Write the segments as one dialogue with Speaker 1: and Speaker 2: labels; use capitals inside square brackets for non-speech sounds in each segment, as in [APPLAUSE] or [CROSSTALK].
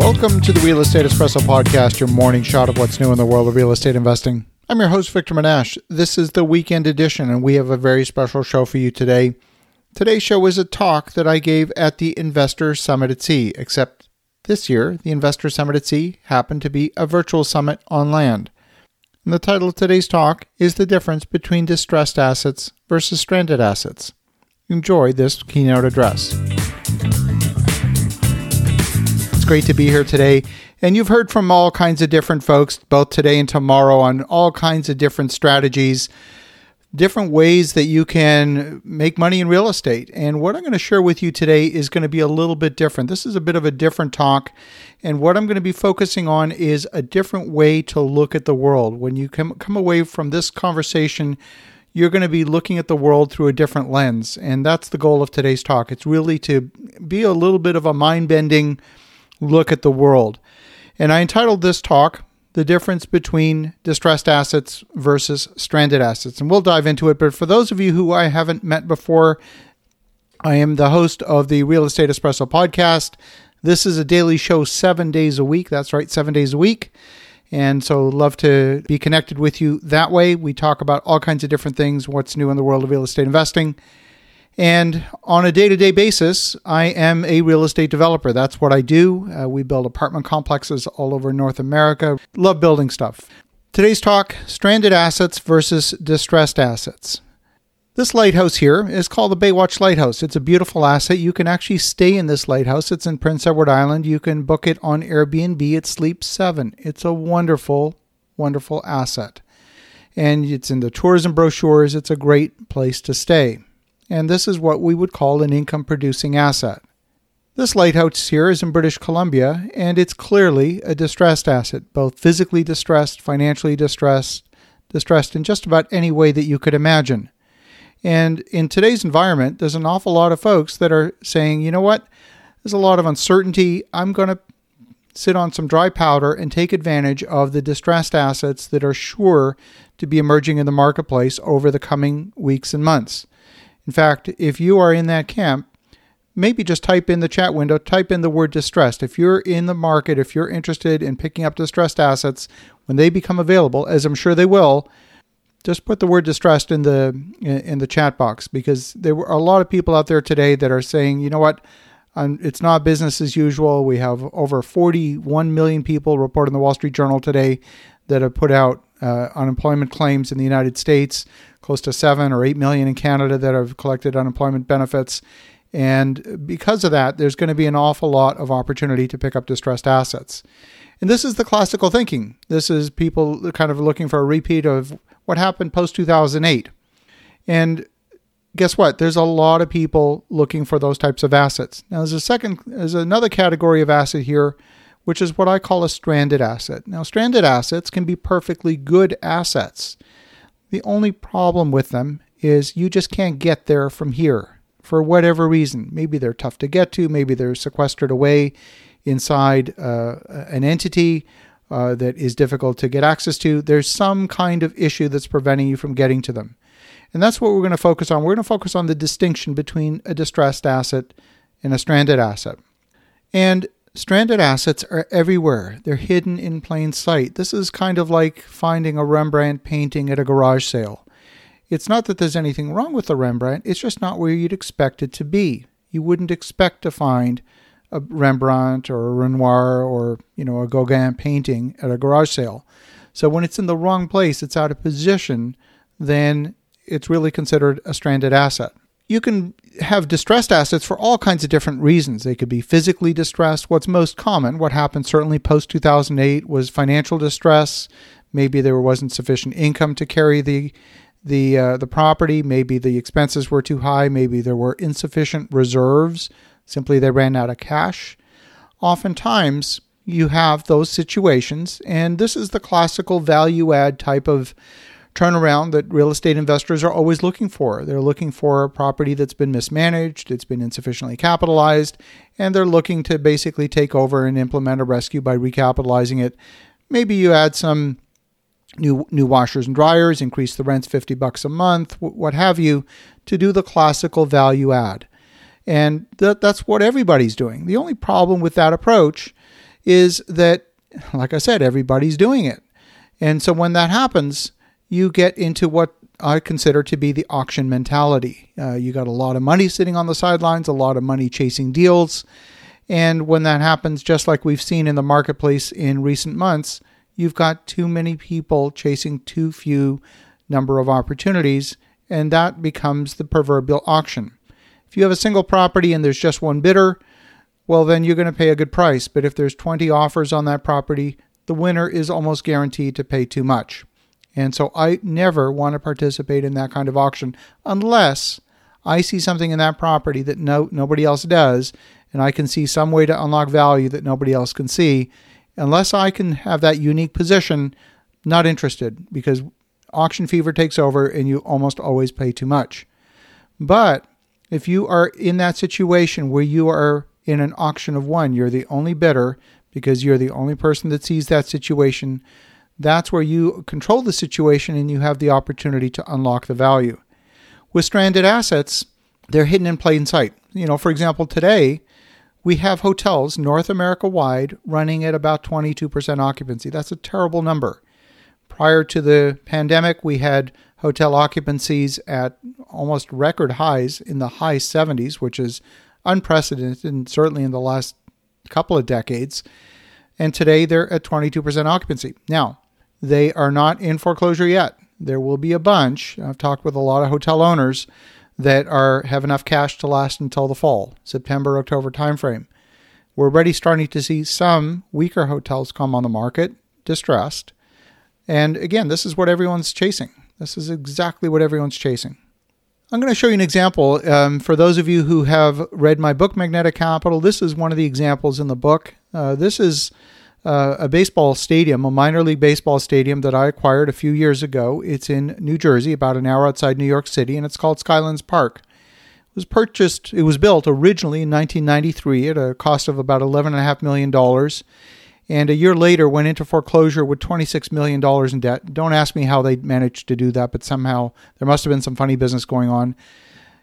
Speaker 1: Welcome to the Real Estate Espresso Podcast, your morning shot of what's new in the world of real estate investing. I'm your host, Victor Menasce. This is the weekend edition, and we have a very special show for you today. Today's show is a talk that I gave at the Investor Summit at Sea, except this year, the Investor Summit at Sea happened to be a virtual summit on land. And the title of today's talk is The Difference Between Distressed Assets versus Stranded Assets. Enjoy this keynote address great to be here today. And you've heard from all kinds of different folks, both today and tomorrow, on all kinds of different strategies, different ways that you can make money in real estate. And what I'm going to share with you today is going to be a little bit different. This is a bit of a different talk. And what I'm going to be focusing on is a different way to look at the world. When you come, come away from this conversation, you're going to be looking at the world through a different lens. And that's the goal of today's talk. It's really to be a little bit of a mind bending look at the world. And I entitled this talk, The Difference Between Distressed Assets versus Stranded Assets. And we'll dive into it. But for those of you who I haven't met before, I am the host of the Real Estate Espresso podcast. This is a daily show seven days a week. That's right, seven days a week. And so, love to be connected with you that way. We talk about all kinds of different things, what's new in the world of real estate investing. And on a day to day basis, I am a real estate developer. That's what I do. Uh, we build apartment complexes all over North America. Love building stuff. Today's talk stranded assets versus distressed assets. This lighthouse here is called the Baywatch Lighthouse. It's a beautiful asset. You can actually stay in this lighthouse. It's in Prince Edward Island. You can book it on Airbnb. It sleeps seven. It's a wonderful, wonderful asset. And it's in the tourism brochures. It's a great place to stay and this is what we would call an income producing asset. This lighthouse here is in British Columbia, and it's clearly a distressed asset, both physically distressed, financially distressed, distressed in just about any way that you could imagine. And in today's environment, there's an awful lot of folks that are saying, you know what, there's a lot of uncertainty. I'm going to sit on some dry powder and take advantage of the distressed assets that are sure to be emerging in the marketplace over the coming weeks and months. In fact, if you are in that camp, maybe just type in the chat window, type in the word distressed. If you're in the market, if you're interested in picking up distressed assets when they become available, as I'm sure they will, just put the word distressed in the in the chat box because there were a lot of people out there today that are saying, you know what, it's not business as usual. We have over 41 million people reporting the Wall Street Journal today that have put out uh, unemployment claims in the United States close to seven or eight million in Canada that have collected unemployment benefits. And because of that, there's going to be an awful lot of opportunity to pick up distressed assets. And this is the classical thinking. This is people kind of looking for a repeat of what happened post 2008. And guess what? There's a lot of people looking for those types of assets. Now, there's a second, there's another category of asset here, which is what I call a stranded asset. Now, stranded assets can be perfectly good assets. The only problem with them is you just can't get there from here for whatever reason. Maybe they're tough to get to, maybe they're sequestered away inside uh, an entity uh, that is difficult to get access to. There's some kind of issue that's preventing you from getting to them. And that's what we're going to focus on. We're going to focus on the distinction between a distressed asset and a stranded asset. And Stranded assets are everywhere. They're hidden in plain sight. This is kind of like finding a Rembrandt painting at a garage sale. It's not that there's anything wrong with the Rembrandt, it's just not where you'd expect it to be. You wouldn't expect to find a Rembrandt or a Renoir or, you know, a Gauguin painting at a garage sale. So when it's in the wrong place, it's out of position, then it's really considered a stranded asset you can have distressed assets for all kinds of different reasons. They could be physically distressed. What's most common, what happened certainly post 2008, was financial distress. Maybe there wasn't sufficient income to carry the the uh, the property. Maybe the expenses were too high. Maybe there were insufficient reserves. Simply, they ran out of cash. Oftentimes, you have those situations, and this is the classical value add type of turnaround that real estate investors are always looking for. They're looking for a property that's been mismanaged, it's been insufficiently capitalized, and they're looking to basically take over and implement a rescue by recapitalizing it. Maybe you add some new new washers and dryers, increase the rents 50 bucks a month, what have you, to do the classical value add. And that, that's what everybody's doing. The only problem with that approach is that, like I said, everybody's doing it. And so when that happens, you get into what I consider to be the auction mentality. Uh, you got a lot of money sitting on the sidelines, a lot of money chasing deals. And when that happens, just like we've seen in the marketplace in recent months, you've got too many people chasing too few number of opportunities, and that becomes the proverbial auction. If you have a single property and there's just one bidder, well, then you're going to pay a good price. But if there's 20 offers on that property, the winner is almost guaranteed to pay too much. And so I never want to participate in that kind of auction unless I see something in that property that no nobody else does and I can see some way to unlock value that nobody else can see. Unless I can have that unique position, not interested because auction fever takes over and you almost always pay too much. But if you are in that situation where you are in an auction of one, you're the only bidder because you're the only person that sees that situation. That's where you control the situation and you have the opportunity to unlock the value. With stranded assets, they're hidden in plain sight. You know, for example, today we have hotels North America wide running at about 22% occupancy. That's a terrible number. Prior to the pandemic, we had hotel occupancies at almost record highs in the high 70s, which is unprecedented and certainly in the last couple of decades. And today they're at 22% occupancy. Now, they are not in foreclosure yet. There will be a bunch. I've talked with a lot of hotel owners that are have enough cash to last until the fall, September, October timeframe. We're already starting to see some weaker hotels come on the market, distressed. And again, this is what everyone's chasing. This is exactly what everyone's chasing. I'm going to show you an example. Um, for those of you who have read my book, Magnetic Capital, this is one of the examples in the book. Uh, this is uh, a baseball stadium, a minor league baseball stadium that I acquired a few years ago. It's in New Jersey, about an hour outside New York City, and it's called Skylands Park. It was purchased, it was built originally in 1993 at a cost of about $11.5 million and a year later went into foreclosure with $26 million in debt. Don't ask me how they managed to do that, but somehow there must have been some funny business going on.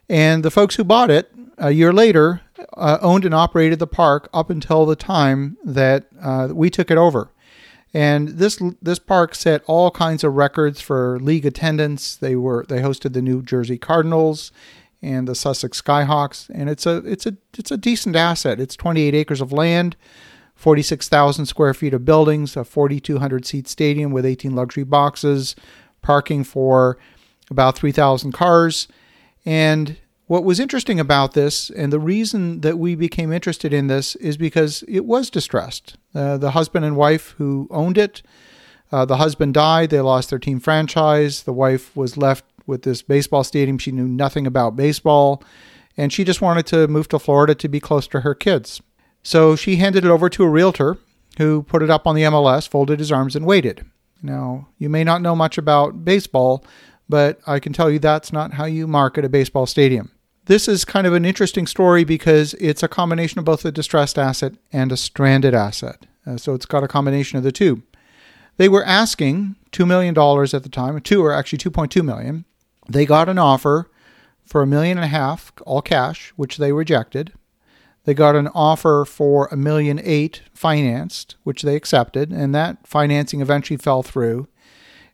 Speaker 1: And the folks who bought it a year later uh, owned and operated the park up until the time that uh, we took it over. And this this park set all kinds of records for league attendance. They were they hosted the New Jersey Cardinals and the Sussex Skyhawks, and it's a it's a it's a decent asset. It's 28 acres of land. 46,000 square feet of buildings, a 4,200 seat stadium with 18 luxury boxes, parking for about 3,000 cars. And what was interesting about this, and the reason that we became interested in this, is because it was distressed. Uh, the husband and wife who owned it, uh, the husband died, they lost their team franchise. The wife was left with this baseball stadium. She knew nothing about baseball, and she just wanted to move to Florida to be close to her kids. So she handed it over to a realtor who put it up on the MLS, folded his arms, and waited. Now, you may not know much about baseball, but I can tell you that's not how you market a baseball stadium. This is kind of an interesting story because it's a combination of both a distressed asset and a stranded asset. Uh, so it's got a combination of the two. They were asking $2 million at the time, two or actually 2.2 million. They got an offer for a million and a half, all cash, which they rejected. They got an offer for a million eight financed, which they accepted, and that financing eventually fell through.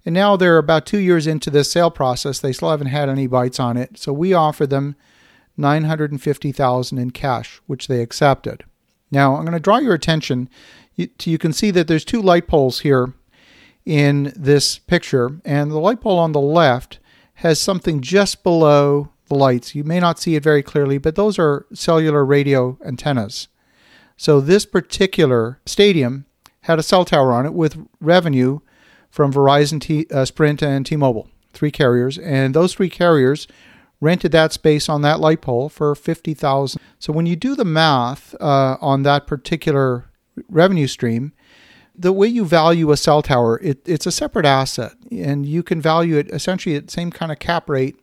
Speaker 1: And now they're about two years into this sale process. They still haven't had any bites on it. So we offered them 950,000 in cash, which they accepted. Now I'm going to draw your attention. You, you can see that there's two light poles here in this picture, and the light pole on the left has something just below the lights. You may not see it very clearly, but those are cellular radio antennas. So this particular stadium had a cell tower on it with revenue from Verizon, T, uh, Sprint, and T-Mobile, three carriers, and those three carriers rented that space on that light pole for fifty thousand. So when you do the math uh, on that particular revenue stream, the way you value a cell tower, it, it's a separate asset, and you can value it essentially at the same kind of cap rate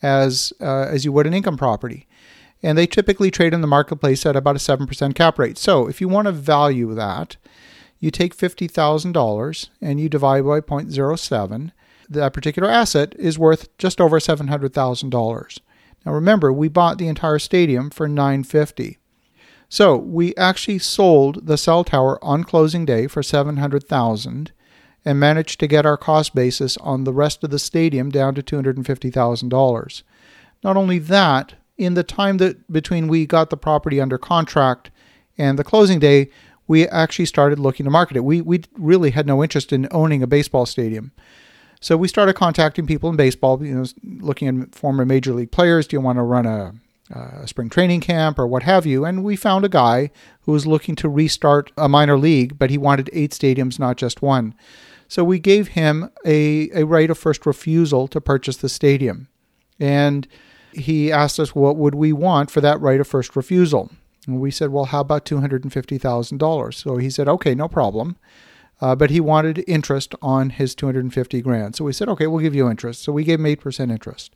Speaker 1: as uh, as you would an income property. And they typically trade in the marketplace at about a 7% cap rate. So if you want to value that, you take $50,000 and you divide by 0.07. That particular asset is worth just over $700,000. Now remember, we bought the entire stadium for 950. So we actually sold the cell tower on closing day for 700,000 and managed to get our cost basis on the rest of the stadium down to $250,000. Not only that, in the time that between we got the property under contract and the closing day, we actually started looking to market it. We we really had no interest in owning a baseball stadium. So we started contacting people in baseball, you know, looking at former major league players. Do you want to run a, a spring training camp or what have you? And we found a guy who was looking to restart a minor league, but he wanted eight stadiums, not just one. So we gave him a, a right of first refusal to purchase the stadium. And he asked us what would we want for that right of first refusal. And we said, well, how about $250,000? So he said, okay, no problem. Uh, but he wanted interest on his 250 grand. So we said, okay, we'll give you interest. So we gave him 8% interest.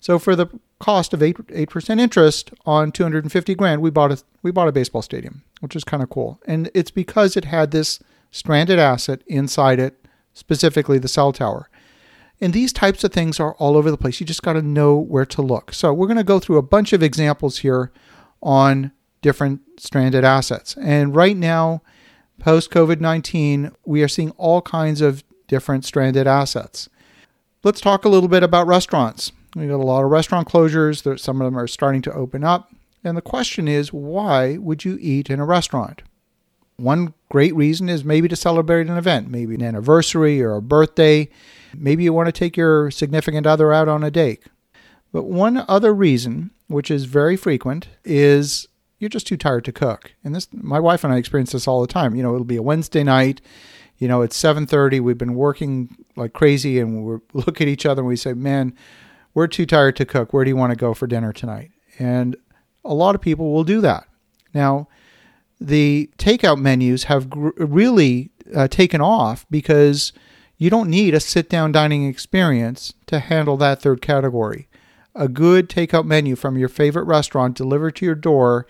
Speaker 1: So for the cost of 8 8% interest on 250 grand, we bought a we bought a baseball stadium, which is kind of cool. And it's because it had this stranded asset inside it, specifically the cell tower. And these types of things are all over the place. You just got to know where to look. So we're going to go through a bunch of examples here on different stranded assets. And right now, post COVID 19, we are seeing all kinds of different stranded assets. Let's talk a little bit about restaurants. We've got a lot of restaurant closures. Some of them are starting to open up. And the question is, why would you eat in a restaurant? One great reason is maybe to celebrate an event, maybe an anniversary or a birthday. Maybe you want to take your significant other out on a date. But one other reason, which is very frequent, is you're just too tired to cook. And this my wife and I experience this all the time. You know, it'll be a Wednesday night, you know, it's 7:30, we've been working like crazy and we [LAUGHS] look at each other and we say, "Man, we're too tired to cook. Where do you want to go for dinner tonight?" And a lot of people will do that. Now, the takeout menus have gr- really uh, taken off because you don't need a sit down dining experience to handle that third category. A good takeout menu from your favorite restaurant delivered to your door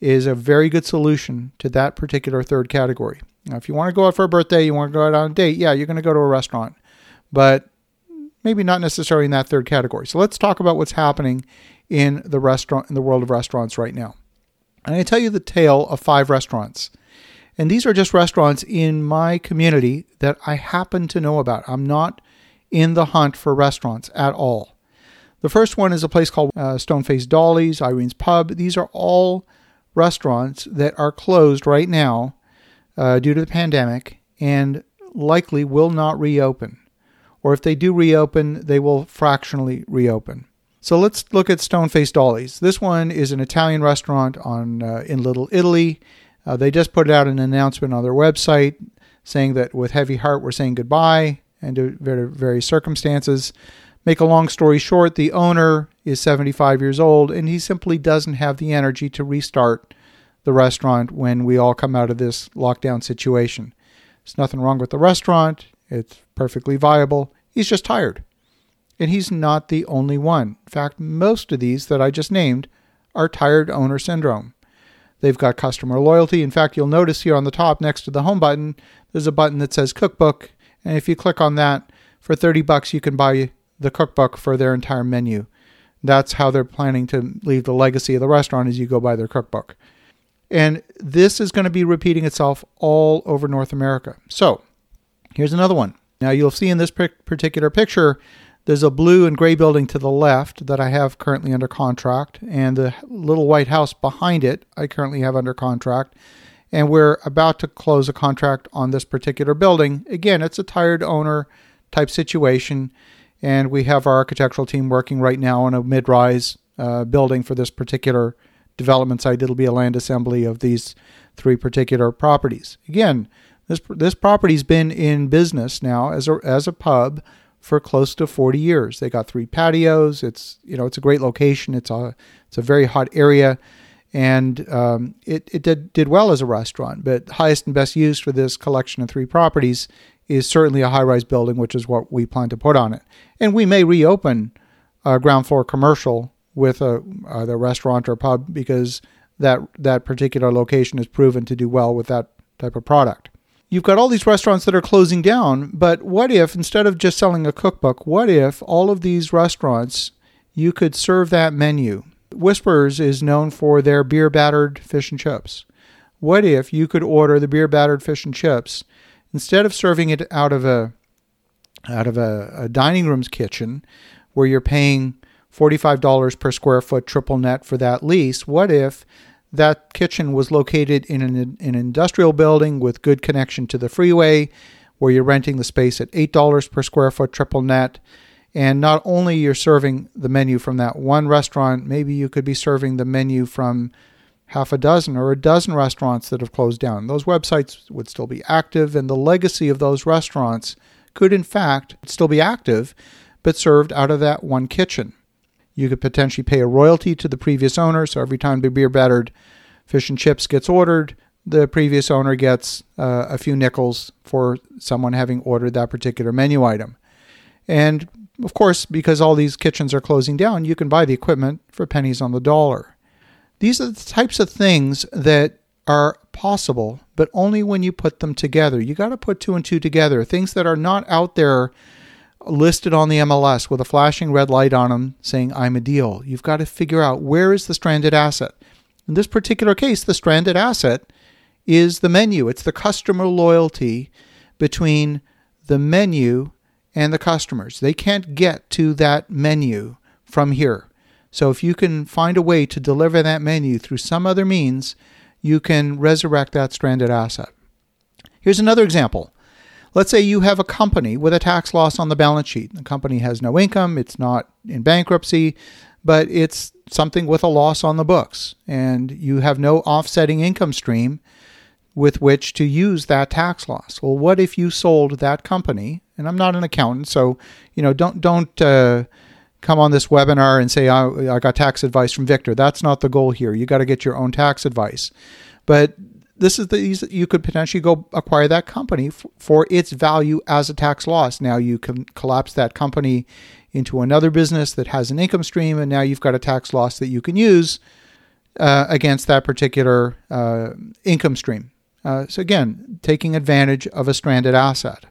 Speaker 1: is a very good solution to that particular third category. Now, if you want to go out for a birthday, you want to go out on a date, yeah, you're going to go to a restaurant, but maybe not necessarily in that third category. So let's talk about what's happening in the restaurant in the world of restaurants right now. And I tell you the tale of five restaurants. And these are just restaurants in my community that I happen to know about. I'm not in the hunt for restaurants at all. The first one is a place called uh, Stoneface Dolly's, Irene's Pub. These are all restaurants that are closed right now uh, due to the pandemic and likely will not reopen. Or if they do reopen, they will fractionally reopen. So let's look at Stoneface Dolly's. This one is an Italian restaurant on uh, in Little Italy. Uh, they just put out an announcement on their website saying that with heavy heart we're saying goodbye and to very various circumstances. Make a long story short, the owner is 75 years old and he simply doesn't have the energy to restart the restaurant when we all come out of this lockdown situation. There's nothing wrong with the restaurant. It's perfectly viable. He's just tired. And he's not the only one. In fact, most of these that I just named are tired owner syndrome. They've got customer loyalty. In fact, you'll notice here on the top next to the home button, there's a button that says cookbook. And if you click on that, for 30 bucks, you can buy the cookbook for their entire menu. That's how they're planning to leave the legacy of the restaurant as you go by their cookbook. And this is going to be repeating itself all over North America. So here's another one. Now you'll see in this particular picture there's a blue and gray building to the left that I have currently under contract, and the little white house behind it I currently have under contract. And we're about to close a contract on this particular building. Again, it's a tired owner type situation, and we have our architectural team working right now on a mid rise uh, building for this particular development site. It'll be a land assembly of these three particular properties. Again, this this property's been in business now as a as a pub for close to 40 years. They got three patios. It's you know it's a great location. It's a it's a very hot area, and um, it it did did well as a restaurant. But highest and best use for this collection of three properties is certainly a high rise building, which is what we plan to put on it. And we may reopen a ground floor commercial with a either restaurant or pub because that that particular location is proven to do well with that type of product you've got all these restaurants that are closing down. But what if, instead of just selling a cookbook, what if all of these restaurants, you could serve that menu? Whispers is known for their beer battered fish and chips. What if you could order the beer battered fish and chips instead of serving it out of a out of a, a dining room's kitchen where you're paying $45 per square foot triple net for that lease? What if that kitchen was located in an, an industrial building with good connection to the freeway where you're renting the space at $8 per square foot triple net? And not only you're serving the menu from that one restaurant, maybe you could be serving the menu from half a dozen or a dozen restaurants that have closed down. Those websites would still be active, and the legacy of those restaurants could, in fact, still be active, but served out of that one kitchen. You could potentially pay a royalty to the previous owner, so every time the beer battered fish and chips gets ordered, the previous owner gets uh, a few nickels for someone having ordered that particular menu item. And of course, because all these kitchens are closing down, you can buy the equipment for pennies on the dollar. These are the types of things that are possible, but only when you put them together. You got to put two and two together. Things that are not out there listed on the MLS with a flashing red light on them saying, I'm a deal. You've got to figure out where is the stranded asset. In this particular case, the stranded asset is the menu, it's the customer loyalty between the menu and the customers. They can't get to that menu from here. So if you can find a way to deliver that menu through some other means, you can resurrect that stranded asset. Here's another example. Let's say you have a company with a tax loss on the balance sheet. The company has no income, it's not in bankruptcy, but it's something with a loss on the books, and you have no offsetting income stream with which to use that tax loss. Well, what if you sold that company? And I'm not an accountant, so you know, don't don't uh, come on this webinar and say I, I got tax advice from Victor. That's not the goal here. You got to get your own tax advice. But this is the you could potentially go acquire that company f- for its value as a tax loss. Now you can collapse that company into another business that has an income stream, and now you've got a tax loss that you can use uh, against that particular uh, income stream. Uh, so, again, taking advantage of a stranded asset.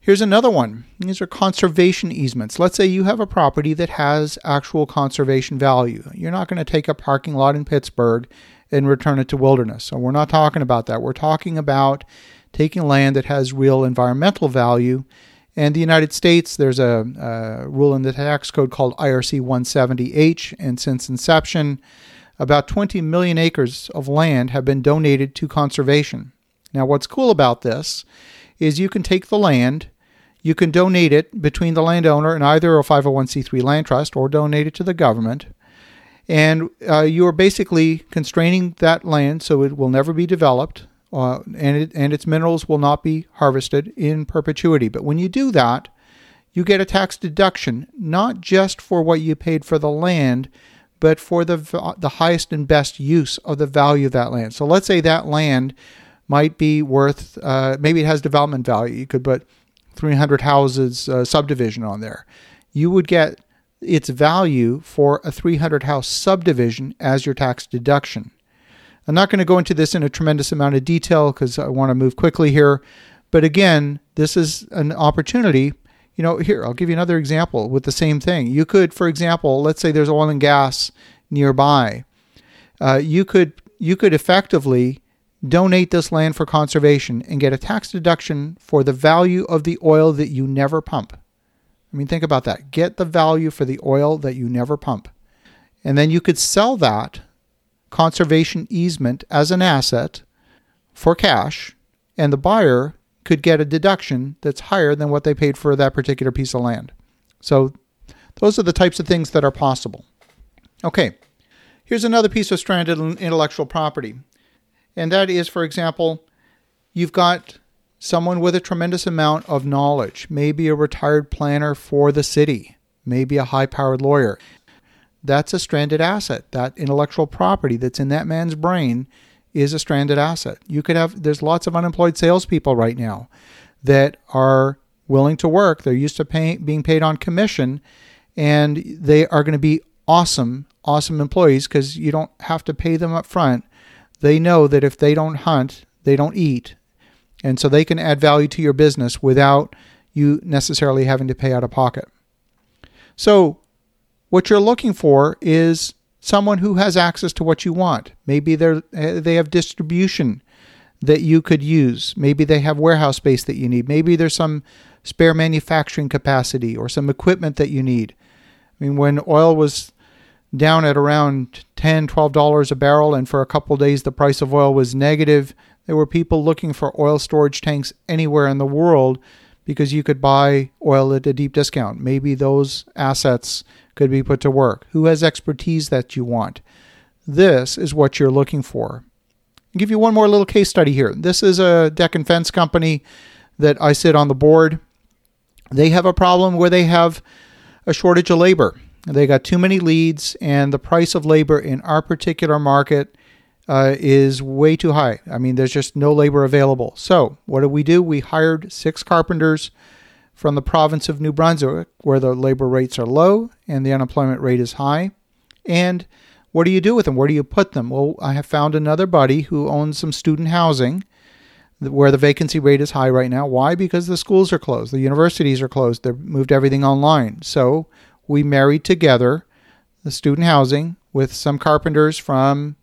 Speaker 1: Here's another one. These are conservation easements. Let's say you have a property that has actual conservation value. You're not going to take a parking lot in Pittsburgh and return it to wilderness. So, we're not talking about that. We're talking about taking land that has real environmental value. And the United States, there's a, a rule in the tax code called IRC 170H, and since inception, about 20 million acres of land have been donated to conservation. Now, what's cool about this is you can take the land, you can donate it between the landowner and either a 501c3 land trust or donate it to the government. And uh, you are basically constraining that land so it will never be developed uh, and, it, and its minerals will not be harvested in perpetuity. But when you do that, you get a tax deduction, not just for what you paid for the land, but for the the highest and best use of the value of that land. So let's say that land might be worth uh, maybe it has development value. You could put 300 houses uh, subdivision on there. You would get its value for a 300 house subdivision as your tax deduction. I'm not going to go into this in a tremendous amount of detail because I want to move quickly here. But again, this is an opportunity you know, here, I'll give you another example with the same thing. You could, for example, let's say there's oil and gas nearby. Uh, you could you could effectively donate this land for conservation and get a tax deduction for the value of the oil that you never pump. I mean, think about that. Get the value for the oil that you never pump. And then you could sell that conservation easement as an asset for cash, and the buyer could get a deduction that's higher than what they paid for that particular piece of land. So those are the types of things that are possible. Okay, here's another piece of stranded intellectual property. And that is, for example, you've got someone with a tremendous amount of knowledge, maybe a retired planner for the city, maybe a high powered lawyer. That's a stranded asset. That intellectual property that's in that man's brain is a stranded asset. You could have, there's lots of unemployed salespeople right now that are willing to work. They're used to pay, being paid on commission, and they are going to be awesome, awesome employees because you don't have to pay them up front. They know that if they don't hunt, they don't eat. And so they can add value to your business without you necessarily having to pay out of pocket. So, what you're looking for is someone who has access to what you want. Maybe they eh, they have distribution that you could use. Maybe they have warehouse space that you need. Maybe there's some spare manufacturing capacity or some equipment that you need. I mean, when oil was down at around 10 $12 a barrel, and for a couple days the price of oil was negative, there were people looking for oil storage tanks anywhere in the world because you could buy oil at a deep discount. Maybe those assets could be put to work. Who has expertise that you want? This is what you're looking for. I'll give you one more little case study here. This is a deck and fence company that I sit on the board. They have a problem where they have a shortage of labor. They got too many leads, and the price of labor in our particular market uh, is way too high. I mean, there's just no labor available. So, what did we do? We hired six carpenters from the province of New Brunswick, where the labor rates are low and the unemployment rate is high. And what do you do with them? Where do you put them? Well, I have found another buddy who owns some student housing where the vacancy rate is high right now. Why? Because the schools are closed, the universities are closed, they've moved everything online. So we married together the student housing with some carpenters from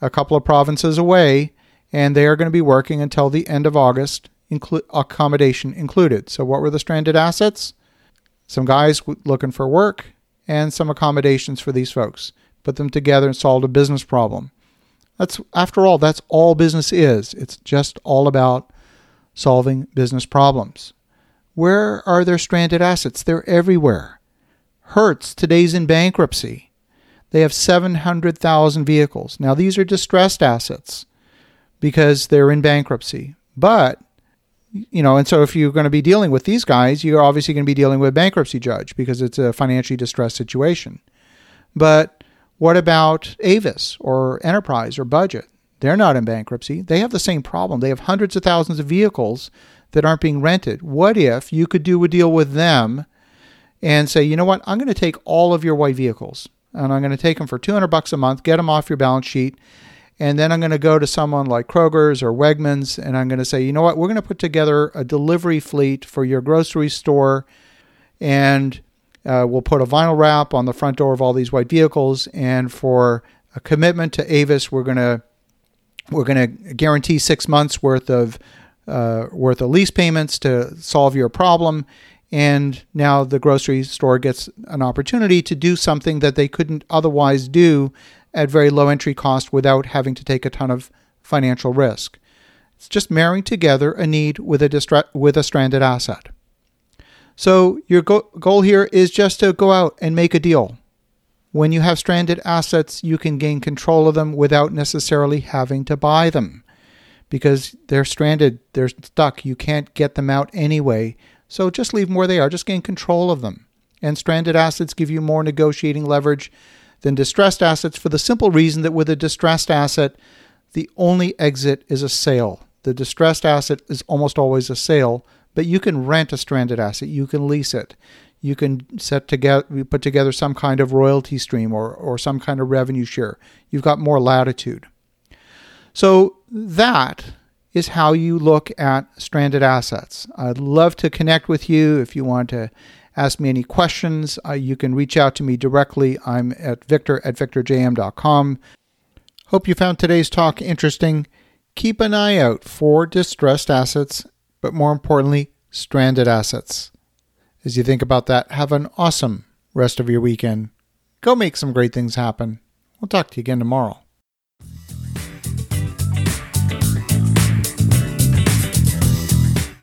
Speaker 1: a couple of provinces away, and they are going to be working until the end of August, inclu- accommodation included. So, what were the stranded assets? Some guys looking for work and some accommodations for these folks. Put them together and solved a business problem. That's after all, that's all business is. It's just all about solving business problems. Where are there stranded assets? They're everywhere. Hertz today's in bankruptcy. They have 700,000 vehicles. Now, these are distressed assets because they're in bankruptcy. But, you know, and so if you're going to be dealing with these guys, you're obviously going to be dealing with a bankruptcy judge because it's a financially distressed situation. But what about Avis or Enterprise or Budget? They're not in bankruptcy. They have the same problem. They have hundreds of thousands of vehicles that aren't being rented. What if you could do a deal with them and say, you know what, I'm going to take all of your white vehicles and I'm going to take them for 200 bucks a month, get them off your balance sheet, and then I'm going to go to someone like Kroger's or Wegmans and I'm going to say, you know what, we're going to put together a delivery fleet for your grocery store and uh, we'll put a vinyl wrap on the front door of all these white vehicles. And for a commitment to Avis, we're going to we're going to guarantee six months worth of uh, worth of lease payments to solve your problem and now the grocery store gets an opportunity to do something that they couldn't otherwise do at very low entry cost without having to take a ton of financial risk. It's just marrying together a need with a distra- with a stranded asset. So your go- goal here is just to go out and make a deal. When you have stranded assets, you can gain control of them without necessarily having to buy them because they're stranded, they're stuck. You can't get them out anyway so just leave them where they are, just gain control of them. And stranded assets give you more negotiating leverage than distressed assets for the simple reason that with a distressed asset, the only exit is a sale. The distressed asset is almost always a sale, but you can rent a stranded asset, you can lease it. You can set together put together some kind of royalty stream or, or some kind of revenue share. You've got more latitude. So that is how you look at stranded assets. I'd love to connect with you if you want to ask me any questions. Uh, you can reach out to me directly. I'm at victor at victorjm.com. Hope you found today's talk interesting. Keep an eye out for distressed assets, but more importantly, stranded assets. As you think about that, have an awesome rest of your weekend. Go make some great things happen. We'll talk to you again tomorrow.